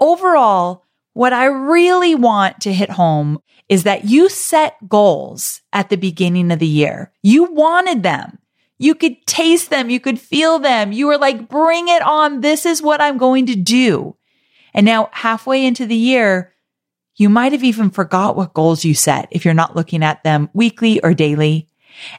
overall, what I really want to hit home is that you set goals at the beginning of the year. You wanted them. You could taste them. You could feel them. You were like, bring it on. This is what I'm going to do. And now halfway into the year, you might have even forgot what goals you set if you're not looking at them weekly or daily.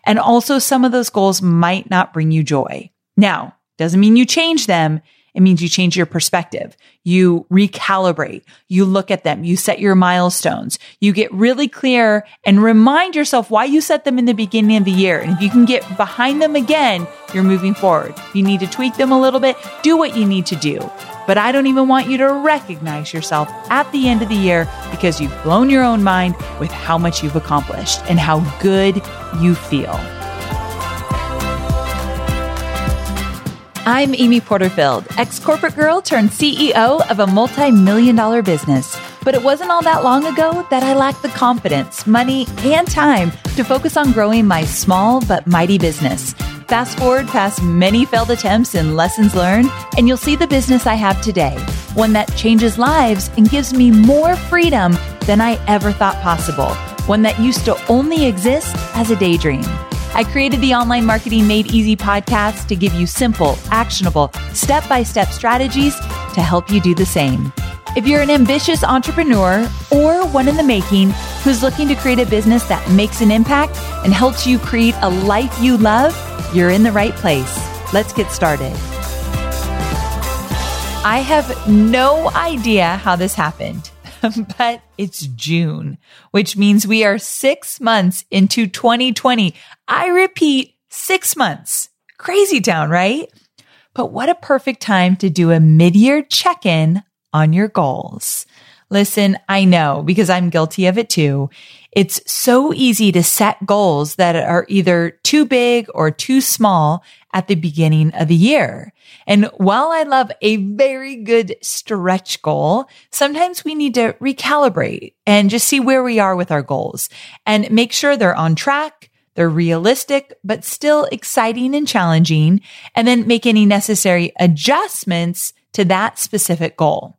And also some of those goals might not bring you joy. Now, doesn't mean you change them. It means you change your perspective. You recalibrate. You look at them. You set your milestones. You get really clear and remind yourself why you set them in the beginning of the year. And if you can get behind them again, you're moving forward. You need to tweak them a little bit, do what you need to do. But I don't even want you to recognize yourself at the end of the year because you've blown your own mind with how much you've accomplished and how good you feel. I'm Amy Porterfield, ex corporate girl turned CEO of a multi million dollar business. But it wasn't all that long ago that I lacked the confidence, money, and time to focus on growing my small but mighty business. Fast forward past many failed attempts and lessons learned, and you'll see the business I have today one that changes lives and gives me more freedom than I ever thought possible, one that used to only exist as a daydream. I created the Online Marketing Made Easy podcast to give you simple, actionable, step by step strategies to help you do the same. If you're an ambitious entrepreneur or one in the making who's looking to create a business that makes an impact and helps you create a life you love, you're in the right place. Let's get started. I have no idea how this happened. Um, but it's June, which means we are six months into 2020. I repeat, six months. Crazy town, right? But what a perfect time to do a mid year check in on your goals. Listen, I know because I'm guilty of it too. It's so easy to set goals that are either too big or too small at the beginning of the year. And while I love a very good stretch goal, sometimes we need to recalibrate and just see where we are with our goals and make sure they're on track. They're realistic, but still exciting and challenging, and then make any necessary adjustments to that specific goal.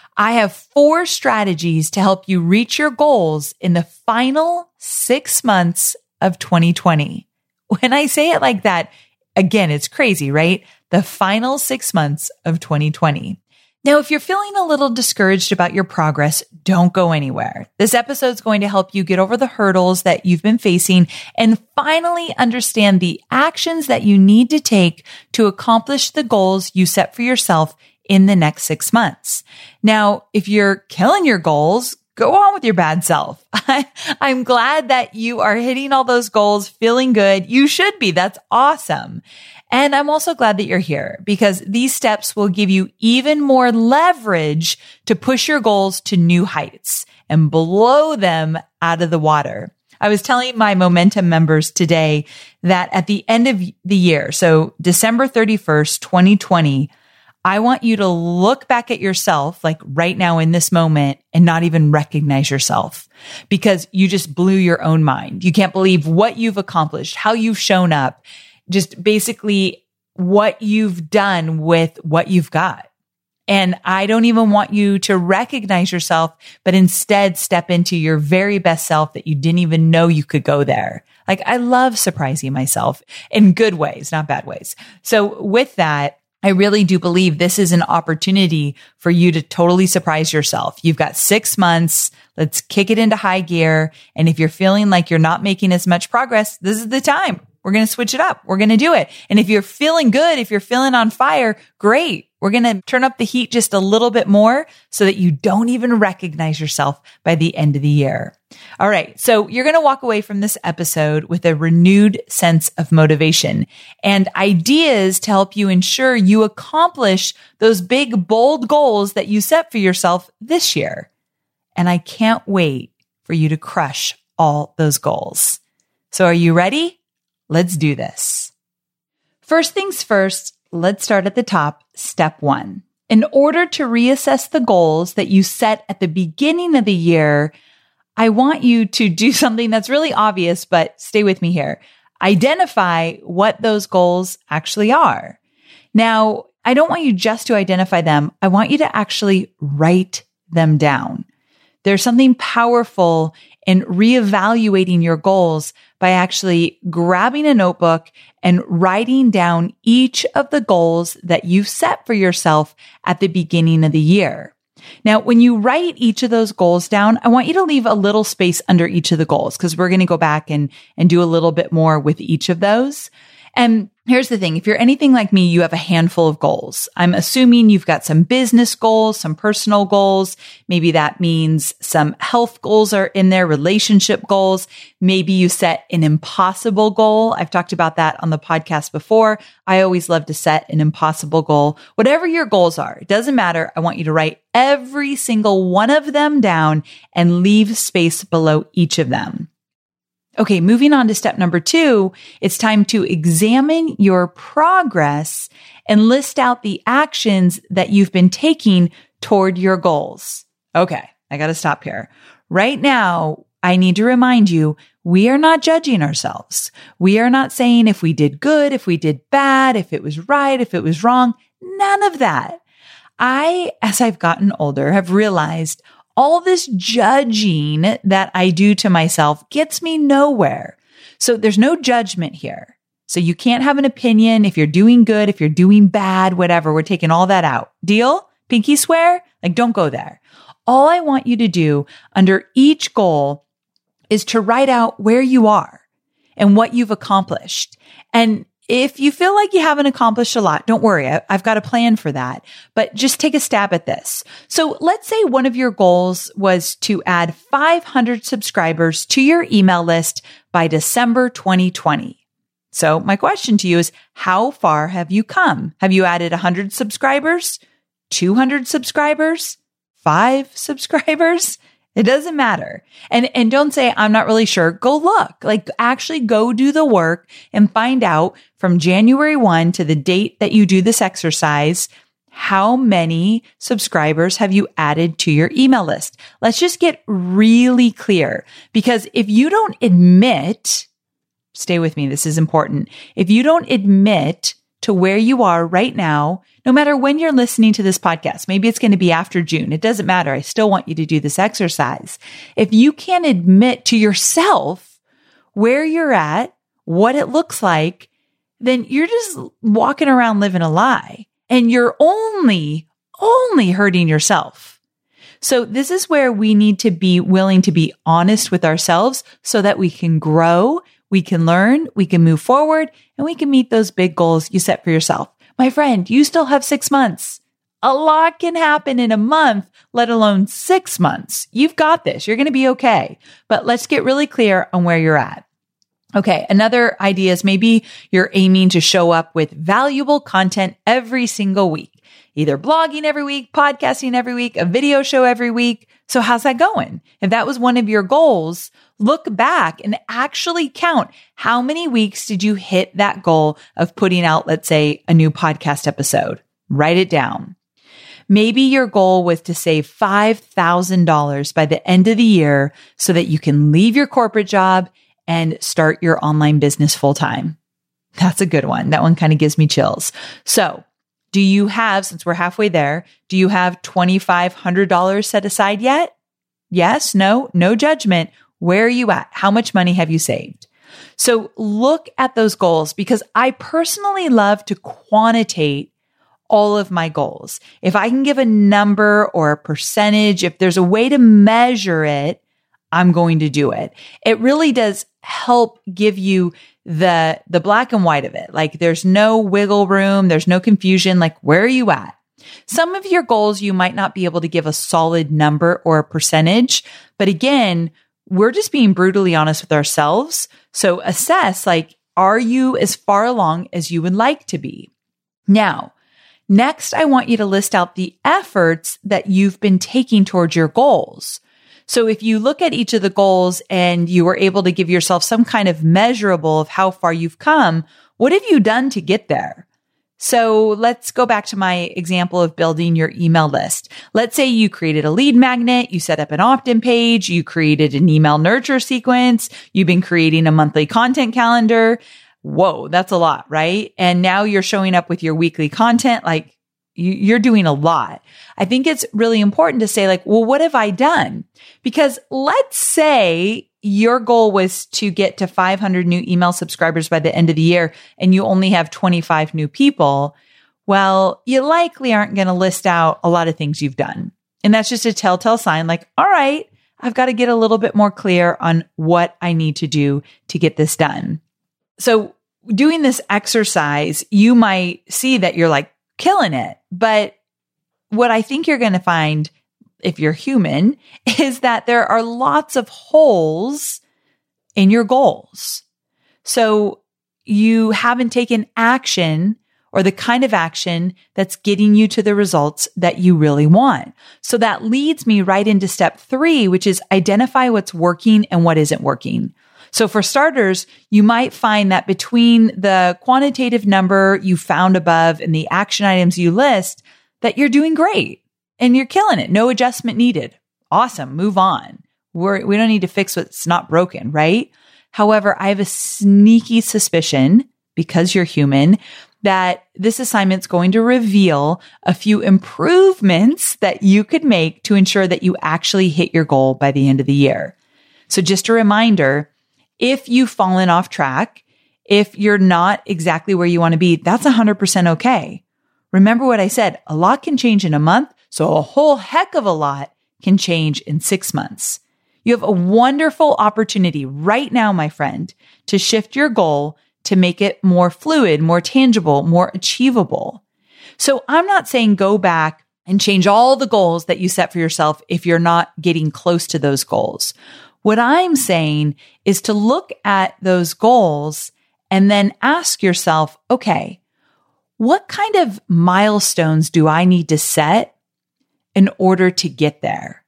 I have four strategies to help you reach your goals in the final six months of 2020. When I say it like that, again, it's crazy, right? The final six months of 2020. Now, if you're feeling a little discouraged about your progress, don't go anywhere. This episode is going to help you get over the hurdles that you've been facing and finally understand the actions that you need to take to accomplish the goals you set for yourself in the next six months. Now, if you're killing your goals, go on with your bad self. I, am glad that you are hitting all those goals, feeling good. You should be. That's awesome. And I'm also glad that you're here because these steps will give you even more leverage to push your goals to new heights and blow them out of the water. I was telling my momentum members today that at the end of the year, so December 31st, 2020, I want you to look back at yourself, like right now in this moment and not even recognize yourself because you just blew your own mind. You can't believe what you've accomplished, how you've shown up, just basically what you've done with what you've got. And I don't even want you to recognize yourself, but instead step into your very best self that you didn't even know you could go there. Like I love surprising myself in good ways, not bad ways. So with that, I really do believe this is an opportunity for you to totally surprise yourself. You've got six months. Let's kick it into high gear. And if you're feeling like you're not making as much progress, this is the time. We're going to switch it up. We're going to do it. And if you're feeling good, if you're feeling on fire, great. We're going to turn up the heat just a little bit more so that you don't even recognize yourself by the end of the year. All right. So you're going to walk away from this episode with a renewed sense of motivation and ideas to help you ensure you accomplish those big, bold goals that you set for yourself this year. And I can't wait for you to crush all those goals. So are you ready? Let's do this. First things first, let's start at the top. Step one. In order to reassess the goals that you set at the beginning of the year, I want you to do something that's really obvious, but stay with me here. Identify what those goals actually are. Now, I don't want you just to identify them. I want you to actually write them down. There's something powerful in reevaluating your goals by actually grabbing a notebook and writing down each of the goals that you've set for yourself at the beginning of the year. Now, when you write each of those goals down, I want you to leave a little space under each of the goals because we're going to go back and, and do a little bit more with each of those. And here's the thing. If you're anything like me, you have a handful of goals. I'm assuming you've got some business goals, some personal goals. Maybe that means some health goals are in there, relationship goals. Maybe you set an impossible goal. I've talked about that on the podcast before. I always love to set an impossible goal. Whatever your goals are, it doesn't matter. I want you to write every single one of them down and leave space below each of them. Okay, moving on to step number two, it's time to examine your progress and list out the actions that you've been taking toward your goals. Okay, I got to stop here. Right now, I need to remind you, we are not judging ourselves. We are not saying if we did good, if we did bad, if it was right, if it was wrong. None of that. I, as I've gotten older, have realized all this judging that I do to myself gets me nowhere. So there's no judgment here. So you can't have an opinion if you're doing good, if you're doing bad, whatever. We're taking all that out. Deal? Pinky swear? Like don't go there. All I want you to do under each goal is to write out where you are and what you've accomplished. And if you feel like you haven't accomplished a lot, don't worry. I, have got a plan for that, but just take a stab at this. So let's say one of your goals was to add 500 subscribers to your email list by December 2020. So my question to you is, how far have you come? Have you added 100 subscribers? 200 subscribers? Five subscribers? It doesn't matter. And, and don't say, I'm not really sure. Go look, like actually go do the work and find out from January 1 to the date that you do this exercise. How many subscribers have you added to your email list? Let's just get really clear because if you don't admit, stay with me. This is important. If you don't admit to where you are right now, no matter when you're listening to this podcast. Maybe it's going to be after June. It doesn't matter. I still want you to do this exercise. If you can't admit to yourself where you're at, what it looks like, then you're just walking around living a lie and you're only, only hurting yourself. So this is where we need to be willing to be honest with ourselves so that we can grow, we can learn, we can move forward, and we can meet those big goals you set for yourself. My friend, you still have six months. A lot can happen in a month, let alone six months. You've got this. You're going to be okay. But let's get really clear on where you're at. Okay. Another idea is maybe you're aiming to show up with valuable content every single week, either blogging every week, podcasting every week, a video show every week. So how's that going? If that was one of your goals, look back and actually count how many weeks did you hit that goal of putting out, let's say, a new podcast episode. Write it down. Maybe your goal was to save $5,000 by the end of the year so that you can leave your corporate job and start your online business full time. That's a good one. That one kind of gives me chills. So do you have, since we're halfway there, do you have $2,500 set aside yet? Yes, no, no judgment. Where are you at? How much money have you saved? So look at those goals because I personally love to quantitate all of my goals. If I can give a number or a percentage, if there's a way to measure it, I'm going to do it. It really does help give you the, the black and white of it. Like there's no wiggle room. There's no confusion. Like where are you at? Some of your goals, you might not be able to give a solid number or a percentage. But again, we're just being brutally honest with ourselves. So assess like, are you as far along as you would like to be? Now, next, I want you to list out the efforts that you've been taking towards your goals. So if you look at each of the goals and you were able to give yourself some kind of measurable of how far you've come, what have you done to get there? So let's go back to my example of building your email list. Let's say you created a lead magnet, you set up an opt-in page, you created an email nurture sequence, you've been creating a monthly content calendar. Whoa, that's a lot, right? And now you're showing up with your weekly content. Like you're doing a lot. I think it's really important to say like, well, what have I done? Because let's say your goal was to get to 500 new email subscribers by the end of the year and you only have 25 new people. Well, you likely aren't going to list out a lot of things you've done. And that's just a telltale sign like, all right, I've got to get a little bit more clear on what I need to do to get this done. So doing this exercise, you might see that you're like, killing it. But what I think you're going to find if you're human is that there are lots of holes in your goals. So you haven't taken action or the kind of action that's getting you to the results that you really want. So that leads me right into step three, which is identify what's working and what isn't working. So for starters, you might find that between the quantitative number you found above and the action items you list, that you're doing great and you're killing it. No adjustment needed. Awesome. Move on. We're, we don't need to fix what's not broken, right? However, I have a sneaky suspicion because you're human that this assignment's going to reveal a few improvements that you could make to ensure that you actually hit your goal by the end of the year. So just a reminder, if you've fallen off track, if you're not exactly where you want to be, that's 100% okay. Remember what I said, a lot can change in a month, so a whole heck of a lot can change in six months. You have a wonderful opportunity right now, my friend, to shift your goal to make it more fluid, more tangible, more achievable. So I'm not saying go back and change all the goals that you set for yourself if you're not getting close to those goals. What I'm saying is to look at those goals and then ask yourself, okay, what kind of milestones do I need to set in order to get there?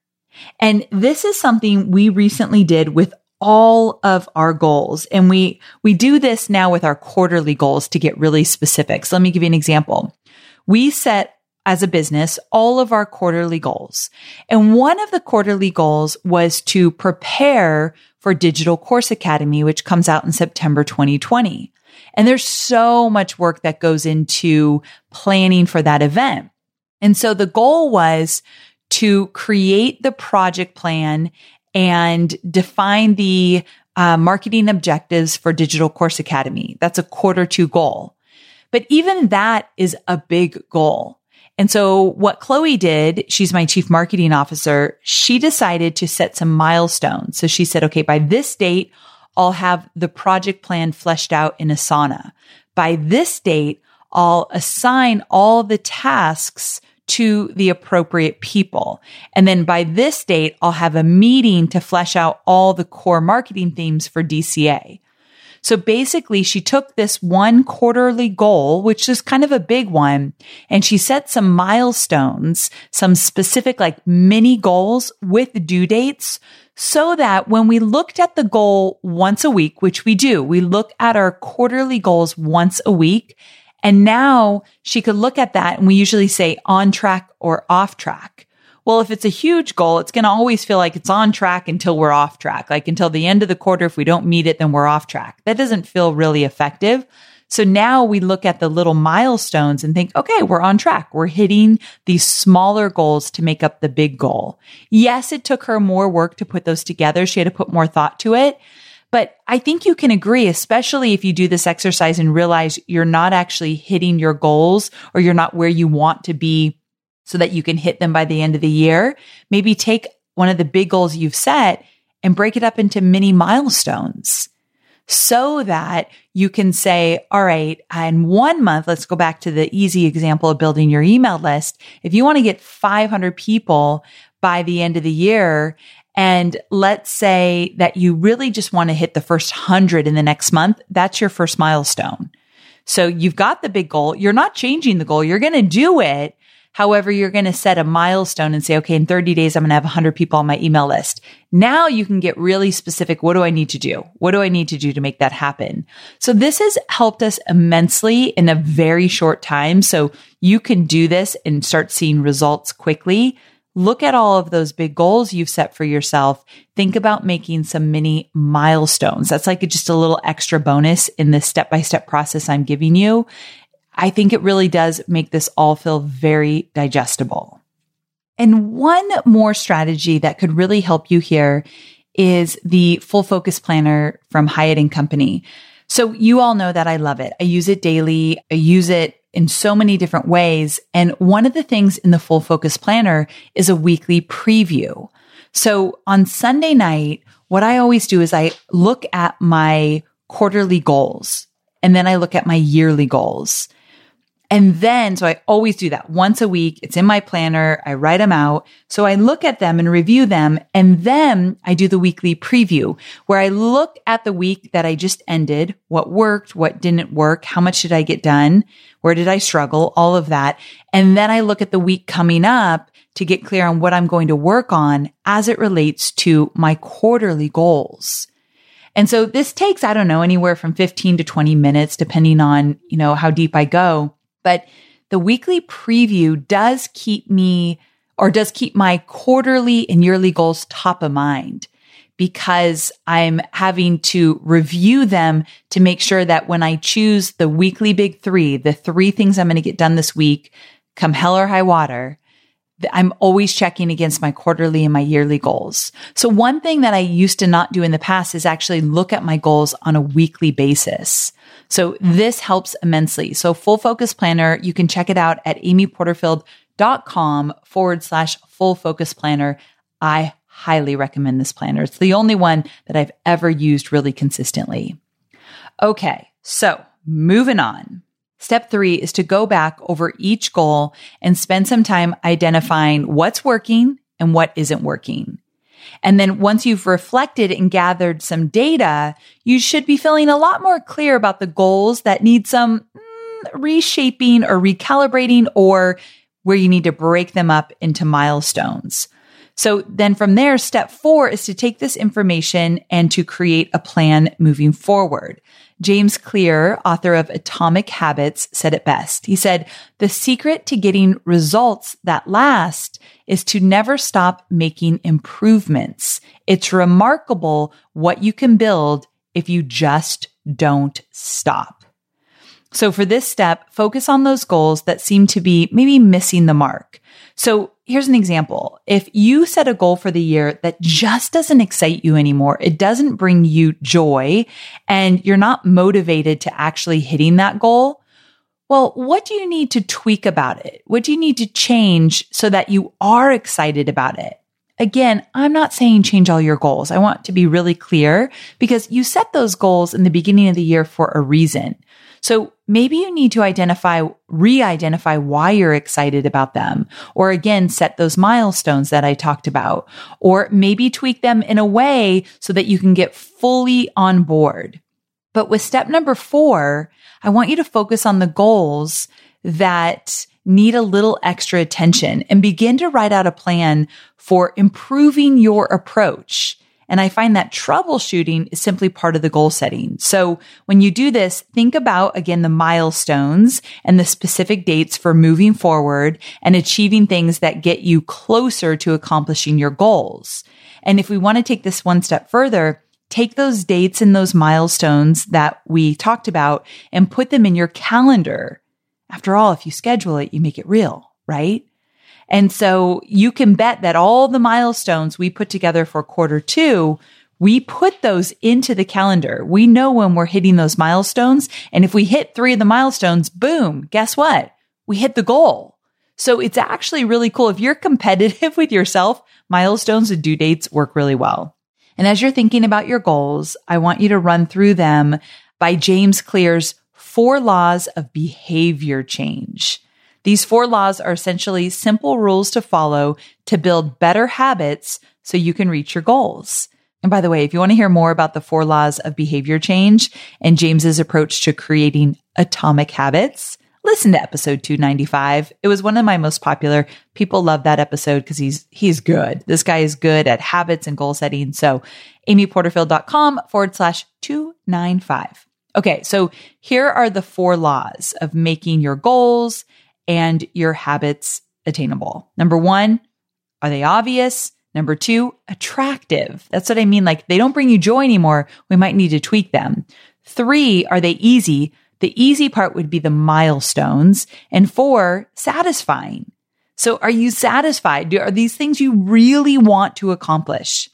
And this is something we recently did with all of our goals. And we, we do this now with our quarterly goals to get really specific. So let me give you an example. We set as a business all of our quarterly goals. And one of the quarterly goals was to prepare for Digital Course Academy, which comes out in September 2020. And there's so much work that goes into planning for that event. And so the goal was to create the project plan and define the uh, marketing objectives for Digital Course Academy. That's a quarter two goal. But even that is a big goal. And so what Chloe did, she's my chief marketing officer. She decided to set some milestones. So she said, okay, by this date, I'll have the project plan fleshed out in Asana. By this date, I'll assign all the tasks to the appropriate people. And then by this date, I'll have a meeting to flesh out all the core marketing themes for DCA. So basically she took this one quarterly goal, which is kind of a big one, and she set some milestones, some specific like mini goals with due dates so that when we looked at the goal once a week, which we do, we look at our quarterly goals once a week. And now she could look at that and we usually say on track or off track. Well, if it's a huge goal, it's going to always feel like it's on track until we're off track. Like until the end of the quarter, if we don't meet it, then we're off track. That doesn't feel really effective. So now we look at the little milestones and think, okay, we're on track. We're hitting these smaller goals to make up the big goal. Yes, it took her more work to put those together. She had to put more thought to it. But I think you can agree, especially if you do this exercise and realize you're not actually hitting your goals or you're not where you want to be so that you can hit them by the end of the year. Maybe take one of the big goals you've set and break it up into mini milestones so that you can say, all right, in one month, let's go back to the easy example of building your email list. If you want to get 500 people by the end of the year, and let's say that you really just want to hit the first 100 in the next month, that's your first milestone. So you've got the big goal. You're not changing the goal. You're going to do it, However, you're going to set a milestone and say, okay, in 30 days, I'm going to have 100 people on my email list. Now you can get really specific. What do I need to do? What do I need to do to make that happen? So this has helped us immensely in a very short time. So you can do this and start seeing results quickly. Look at all of those big goals you've set for yourself. Think about making some mini milestones. That's like just a little extra bonus in this step by step process I'm giving you. I think it really does make this all feel very digestible. And one more strategy that could really help you here is the full focus planner from Hyatt and Company. So you all know that I love it. I use it daily. I use it in so many different ways. And one of the things in the full focus planner is a weekly preview. So on Sunday night, what I always do is I look at my quarterly goals and then I look at my yearly goals. And then, so I always do that once a week. It's in my planner. I write them out. So I look at them and review them. And then I do the weekly preview where I look at the week that I just ended, what worked, what didn't work, how much did I get done? Where did I struggle? All of that. And then I look at the week coming up to get clear on what I'm going to work on as it relates to my quarterly goals. And so this takes, I don't know, anywhere from 15 to 20 minutes, depending on, you know, how deep I go. But the weekly preview does keep me or does keep my quarterly and yearly goals top of mind because I'm having to review them to make sure that when I choose the weekly big three, the three things I'm going to get done this week, come hell or high water, I'm always checking against my quarterly and my yearly goals. So one thing that I used to not do in the past is actually look at my goals on a weekly basis. So this helps immensely. So full focus planner, you can check it out at amyporterfield.com forward slash full focus planner. I highly recommend this planner. It's the only one that I've ever used really consistently. Okay. So moving on. Step three is to go back over each goal and spend some time identifying what's working and what isn't working. And then once you've reflected and gathered some data, you should be feeling a lot more clear about the goals that need some mm, reshaping or recalibrating or where you need to break them up into milestones. So then from there, step four is to take this information and to create a plan moving forward. James Clear, author of Atomic Habits, said it best. He said, the secret to getting results that last is to never stop making improvements. It's remarkable what you can build if you just don't stop. So for this step, focus on those goals that seem to be maybe missing the mark. So here's an example. If you set a goal for the year that just doesn't excite you anymore, it doesn't bring you joy, and you're not motivated to actually hitting that goal, well, what do you need to tweak about it? What do you need to change so that you are excited about it? Again, I'm not saying change all your goals. I want to be really clear because you set those goals in the beginning of the year for a reason. So maybe you need to identify, re-identify why you're excited about them. Or again, set those milestones that I talked about. Or maybe tweak them in a way so that you can get fully on board. But with step number four, I want you to focus on the goals that need a little extra attention and begin to write out a plan for improving your approach. And I find that troubleshooting is simply part of the goal setting. So when you do this, think about again the milestones and the specific dates for moving forward and achieving things that get you closer to accomplishing your goals. And if we want to take this one step further, take those dates and those milestones that we talked about and put them in your calendar. After all, if you schedule it, you make it real, right? And so you can bet that all the milestones we put together for quarter two, we put those into the calendar. We know when we're hitting those milestones. And if we hit three of the milestones, boom, guess what? We hit the goal. So it's actually really cool. If you're competitive with yourself, milestones and due dates work really well. And as you're thinking about your goals, I want you to run through them by James Clear's four laws of behavior change. These four laws are essentially simple rules to follow to build better habits so you can reach your goals. And by the way, if you want to hear more about the four laws of behavior change and James's approach to creating atomic habits, listen to episode 295. It was one of my most popular. People love that episode because he's, he's good. This guy is good at habits and goal setting. So amyporterfield.com forward slash 295. Okay. So here are the four laws of making your goals and your habits attainable. Number one, are they obvious? Number two, attractive. That's what I mean. Like they don't bring you joy anymore. We might need to tweak them. Three, are they easy? The easy part would be the milestones. And four, satisfying. So are you satisfied? Are these things you really want to accomplish?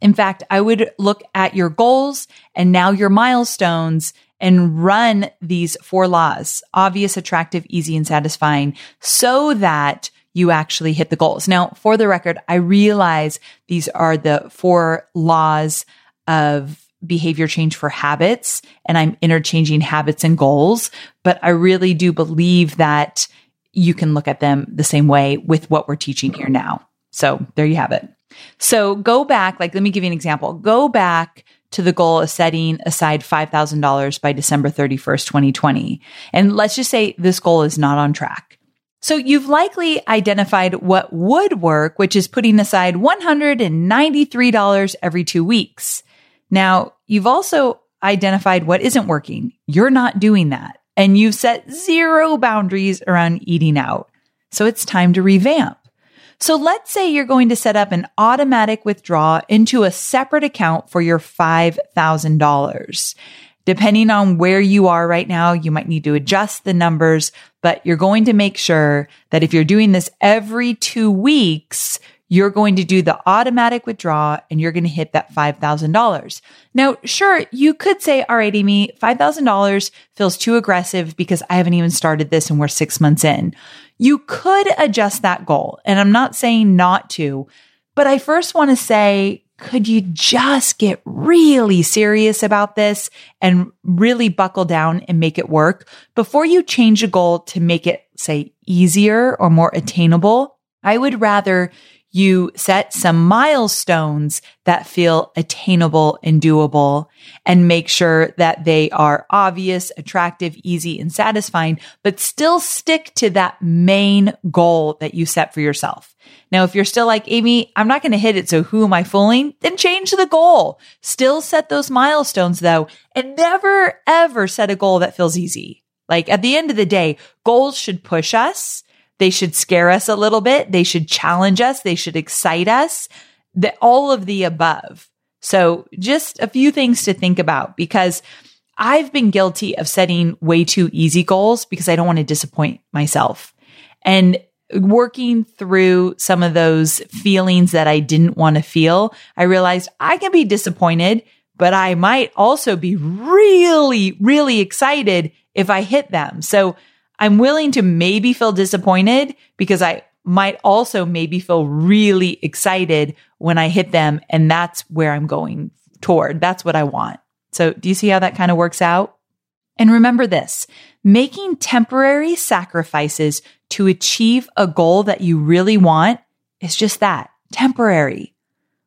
In fact, I would look at your goals and now your milestones and run these four laws obvious, attractive, easy, and satisfying so that you actually hit the goals. Now, for the record, I realize these are the four laws of behavior change for habits and I'm interchanging habits and goals, but I really do believe that you can look at them the same way with what we're teaching here now. So there you have it. So go back, like, let me give you an example. Go back to the goal of setting aside $5,000 by December 31st, 2020. And let's just say this goal is not on track. So you've likely identified what would work, which is putting aside $193 every two weeks. Now you've also identified what isn't working. You're not doing that. And you've set zero boundaries around eating out. So it's time to revamp. So let's say you're going to set up an automatic withdrawal into a separate account for your $5,000. Depending on where you are right now, you might need to adjust the numbers, but you're going to make sure that if you're doing this every two weeks, you're going to do the automatic withdrawal and you're going to hit that $5,000. Now, sure, you could say, all right, Amy, $5,000 feels too aggressive because I haven't even started this and we're six months in. You could adjust that goal. And I'm not saying not to, but I first want to say, could you just get really serious about this and really buckle down and make it work before you change a goal to make it say easier or more attainable? I would rather you set some milestones that feel attainable and doable and make sure that they are obvious, attractive, easy, and satisfying, but still stick to that main goal that you set for yourself. Now, if you're still like, Amy, I'm not going to hit it. So who am I fooling? Then change the goal. Still set those milestones though, and never ever set a goal that feels easy. Like at the end of the day, goals should push us they should scare us a little bit. They should challenge us. They should excite us. The, all of the above. So just a few things to think about because I've been guilty of setting way too easy goals because I don't want to disappoint myself. And working through some of those feelings that I didn't want to feel, I realized I can be disappointed, but I might also be really, really excited if I hit them. So I'm willing to maybe feel disappointed because I might also maybe feel really excited when I hit them. And that's where I'm going toward. That's what I want. So do you see how that kind of works out? And remember this, making temporary sacrifices to achieve a goal that you really want is just that temporary.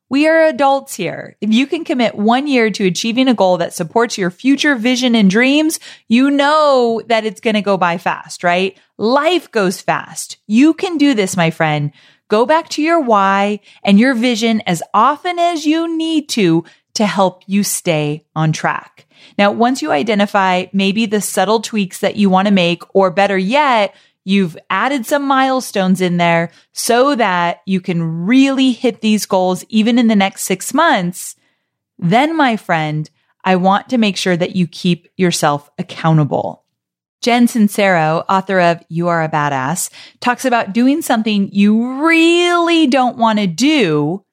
We are adults here. If you can commit one year to achieving a goal that supports your future vision and dreams, you know that it's going to go by fast, right? Life goes fast. You can do this, my friend. Go back to your why and your vision as often as you need to to help you stay on track. Now, once you identify maybe the subtle tweaks that you want to make, or better yet, You've added some milestones in there so that you can really hit these goals even in the next six months. then my friend, I want to make sure that you keep yourself accountable. Jen Sincero, author of You Are a Badass, talks about doing something you really don't want to do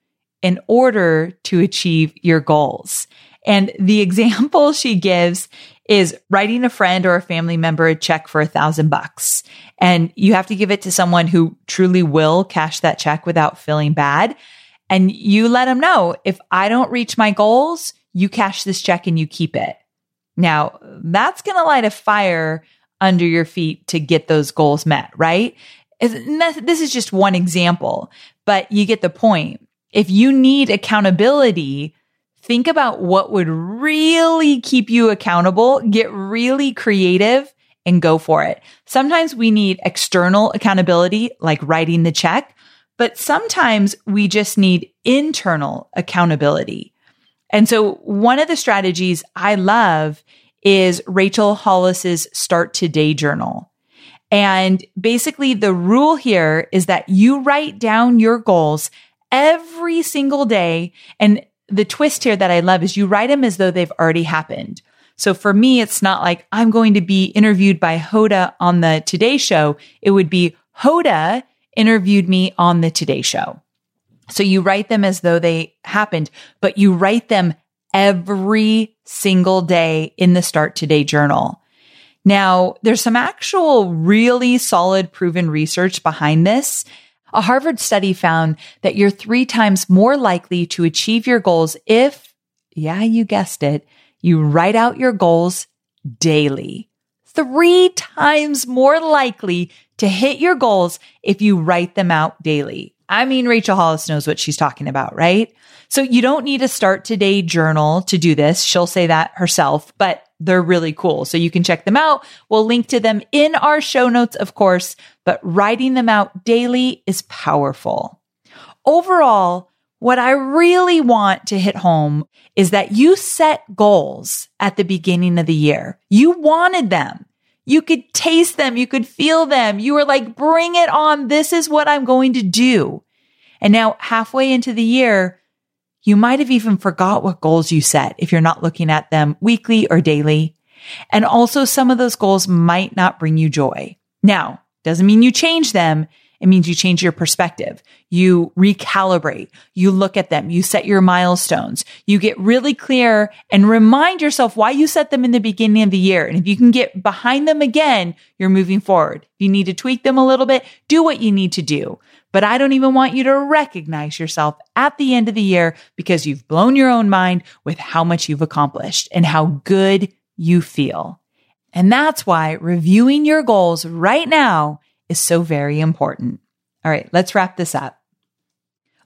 in order to achieve your goals. And the example she gives is writing a friend or a family member a check for a thousand bucks. And you have to give it to someone who truly will cash that check without feeling bad. And you let them know if I don't reach my goals, you cash this check and you keep it. Now that's going to light a fire under your feet to get those goals met, right? This is just one example, but you get the point. If you need accountability, think about what would really keep you accountable, get really creative and go for it. Sometimes we need external accountability, like writing the check, but sometimes we just need internal accountability. And so one of the strategies I love is Rachel Hollis's Start Today journal. And basically the rule here is that you write down your goals every single day and the twist here that I love is you write them as though they've already happened. So for me, it's not like I'm going to be interviewed by Hoda on the Today Show. It would be Hoda interviewed me on the Today Show. So you write them as though they happened, but you write them every single day in the Start Today journal. Now, there's some actual really solid proven research behind this. A Harvard study found that you're three times more likely to achieve your goals if, yeah, you guessed it, you write out your goals daily. Three times more likely to hit your goals if you write them out daily. I mean, Rachel Hollis knows what she's talking about, right? So you don't need a start today journal to do this. She'll say that herself, but they're really cool. So you can check them out. We'll link to them in our show notes, of course, but writing them out daily is powerful. Overall, what I really want to hit home is that you set goals at the beginning of the year. You wanted them. You could taste them. You could feel them. You were like, bring it on. This is what I'm going to do. And now halfway into the year, you might have even forgot what goals you set if you're not looking at them weekly or daily. And also some of those goals might not bring you joy. Now, doesn't mean you change them. It means you change your perspective. You recalibrate. You look at them. You set your milestones. You get really clear and remind yourself why you set them in the beginning of the year. And if you can get behind them again, you're moving forward. If you need to tweak them a little bit, do what you need to do. But I don't even want you to recognize yourself at the end of the year because you've blown your own mind with how much you've accomplished and how good you feel. And that's why reviewing your goals right now is so very important. All right, let's wrap this up.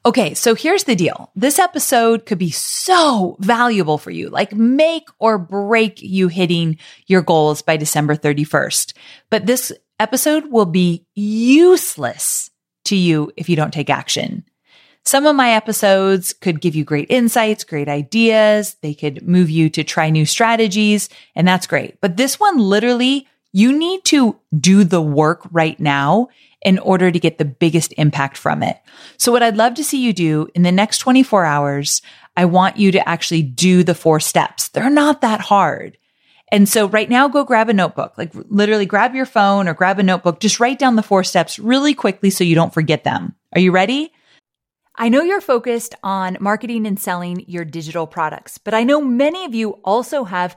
Okay, so here's the deal. This episode could be so valuable for you, like make or break you hitting your goals by December 31st. But this episode will be useless to you if you don't take action. Some of my episodes could give you great insights, great ideas. They could move you to try new strategies, and that's great. But this one, literally, you need to do the work right now in order to get the biggest impact from it. So what I'd love to see you do in the next 24 hours, I want you to actually do the four steps. They're not that hard. And so right now, go grab a notebook, like literally grab your phone or grab a notebook. Just write down the four steps really quickly so you don't forget them. Are you ready? I know you're focused on marketing and selling your digital products, but I know many of you also have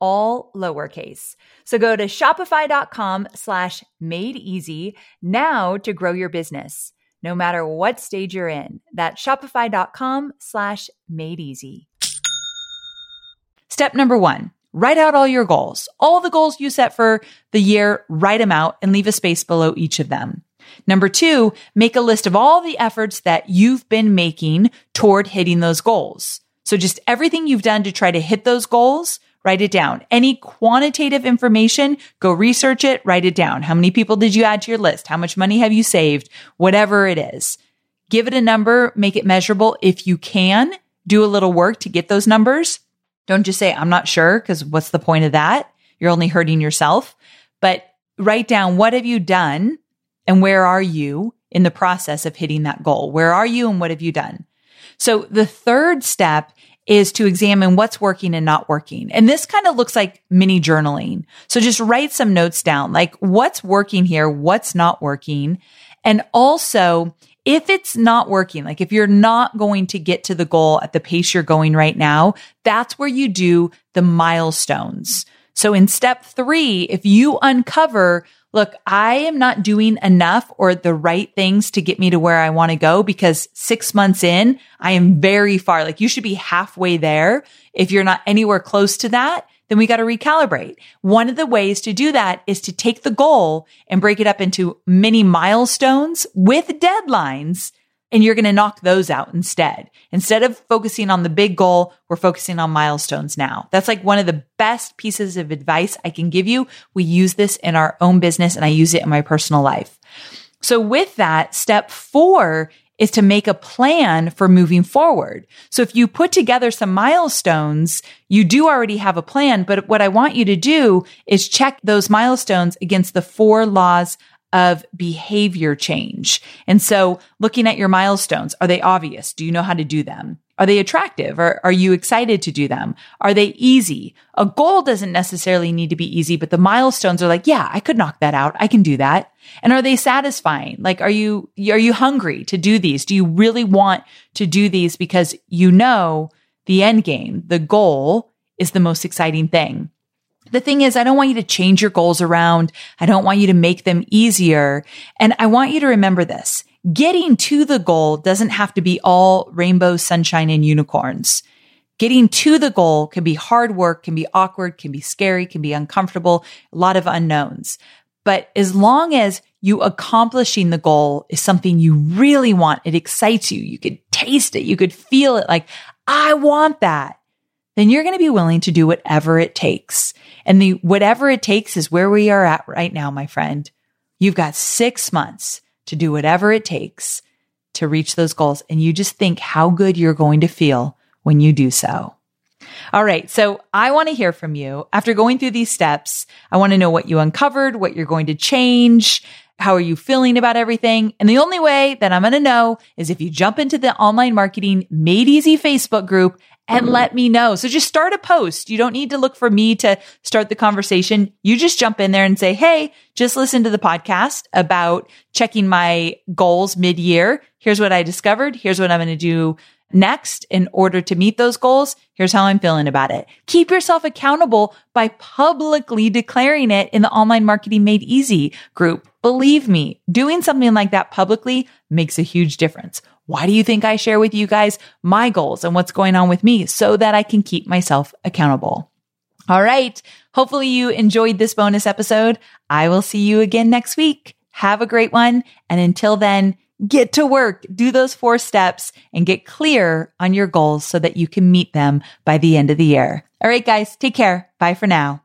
all lowercase. So go to shopify.com slash made easy now to grow your business no matter what stage you're in. That's shopify.com slash made easy. Step number one, write out all your goals. All the goals you set for the year, write them out and leave a space below each of them. Number two, make a list of all the efforts that you've been making toward hitting those goals. So just everything you've done to try to hit those goals, write it down. Any quantitative information, go research it, write it down. How many people did you add to your list? How much money have you saved? Whatever it is. Give it a number, make it measurable. If you can, do a little work to get those numbers. Don't just say, I'm not sure, because what's the point of that? You're only hurting yourself. But write down what have you done and where are you in the process of hitting that goal? Where are you and what have you done? So the third step is to examine what's working and not working. And this kind of looks like mini journaling. So just write some notes down, like what's working here, what's not working. And also, if it's not working, like if you're not going to get to the goal at the pace you're going right now, that's where you do the milestones. So in step three, if you uncover look, I am not doing enough or the right things to get me to where I want to go because six months in, I am very far. Like you should be halfway there. If you're not anywhere close to that, then we got to recalibrate. One of the ways to do that is to take the goal and break it up into mini milestones with deadlines and you're going to knock those out instead. Instead of focusing on the big goal, we're focusing on milestones now. That's like one of the best pieces of advice I can give you. We use this in our own business and I use it in my personal life. So with that, step four is to make a plan for moving forward. So if you put together some milestones, you do already have a plan. But what I want you to do is check those milestones against the four laws of behavior change. And so looking at your milestones, are they obvious? Do you know how to do them? Are they attractive or are you excited to do them? Are they easy? A goal doesn't necessarily need to be easy, but the milestones are like, yeah, I could knock that out. I can do that. And are they satisfying? Like, are you, are you hungry to do these? Do you really want to do these because you know the end game, the goal is the most exciting thing? The thing is, I don't want you to change your goals around. I don't want you to make them easier. And I want you to remember this. Getting to the goal doesn't have to be all rainbow, sunshine, and unicorns. Getting to the goal can be hard work, can be awkward, can be scary, can be uncomfortable, a lot of unknowns. But as long as you accomplishing the goal is something you really want, it excites you, you could taste it, you could feel it like, I want that then you're going to be willing to do whatever it takes. And the whatever it takes is where we are at right now, my friend. You've got six months to do whatever it takes to reach those goals. And you just think how good you're going to feel when you do so. All right. So I want to hear from you after going through these steps. I want to know what you uncovered, what you're going to change. How are you feeling about everything? And the only way that I'm going to know is if you jump into the online marketing made easy Facebook group and let me know. So just start a post. You don't need to look for me to start the conversation. You just jump in there and say, Hey, just listen to the podcast about checking my goals mid year. Here's what I discovered. Here's what I'm going to do next in order to meet those goals. Here's how I'm feeling about it. Keep yourself accountable by publicly declaring it in the online marketing made easy group. Believe me, doing something like that publicly makes a huge difference. Why do you think I share with you guys my goals and what's going on with me so that I can keep myself accountable? All right. Hopefully you enjoyed this bonus episode. I will see you again next week. Have a great one. And until then, get to work, do those four steps and get clear on your goals so that you can meet them by the end of the year. All right, guys, take care. Bye for now.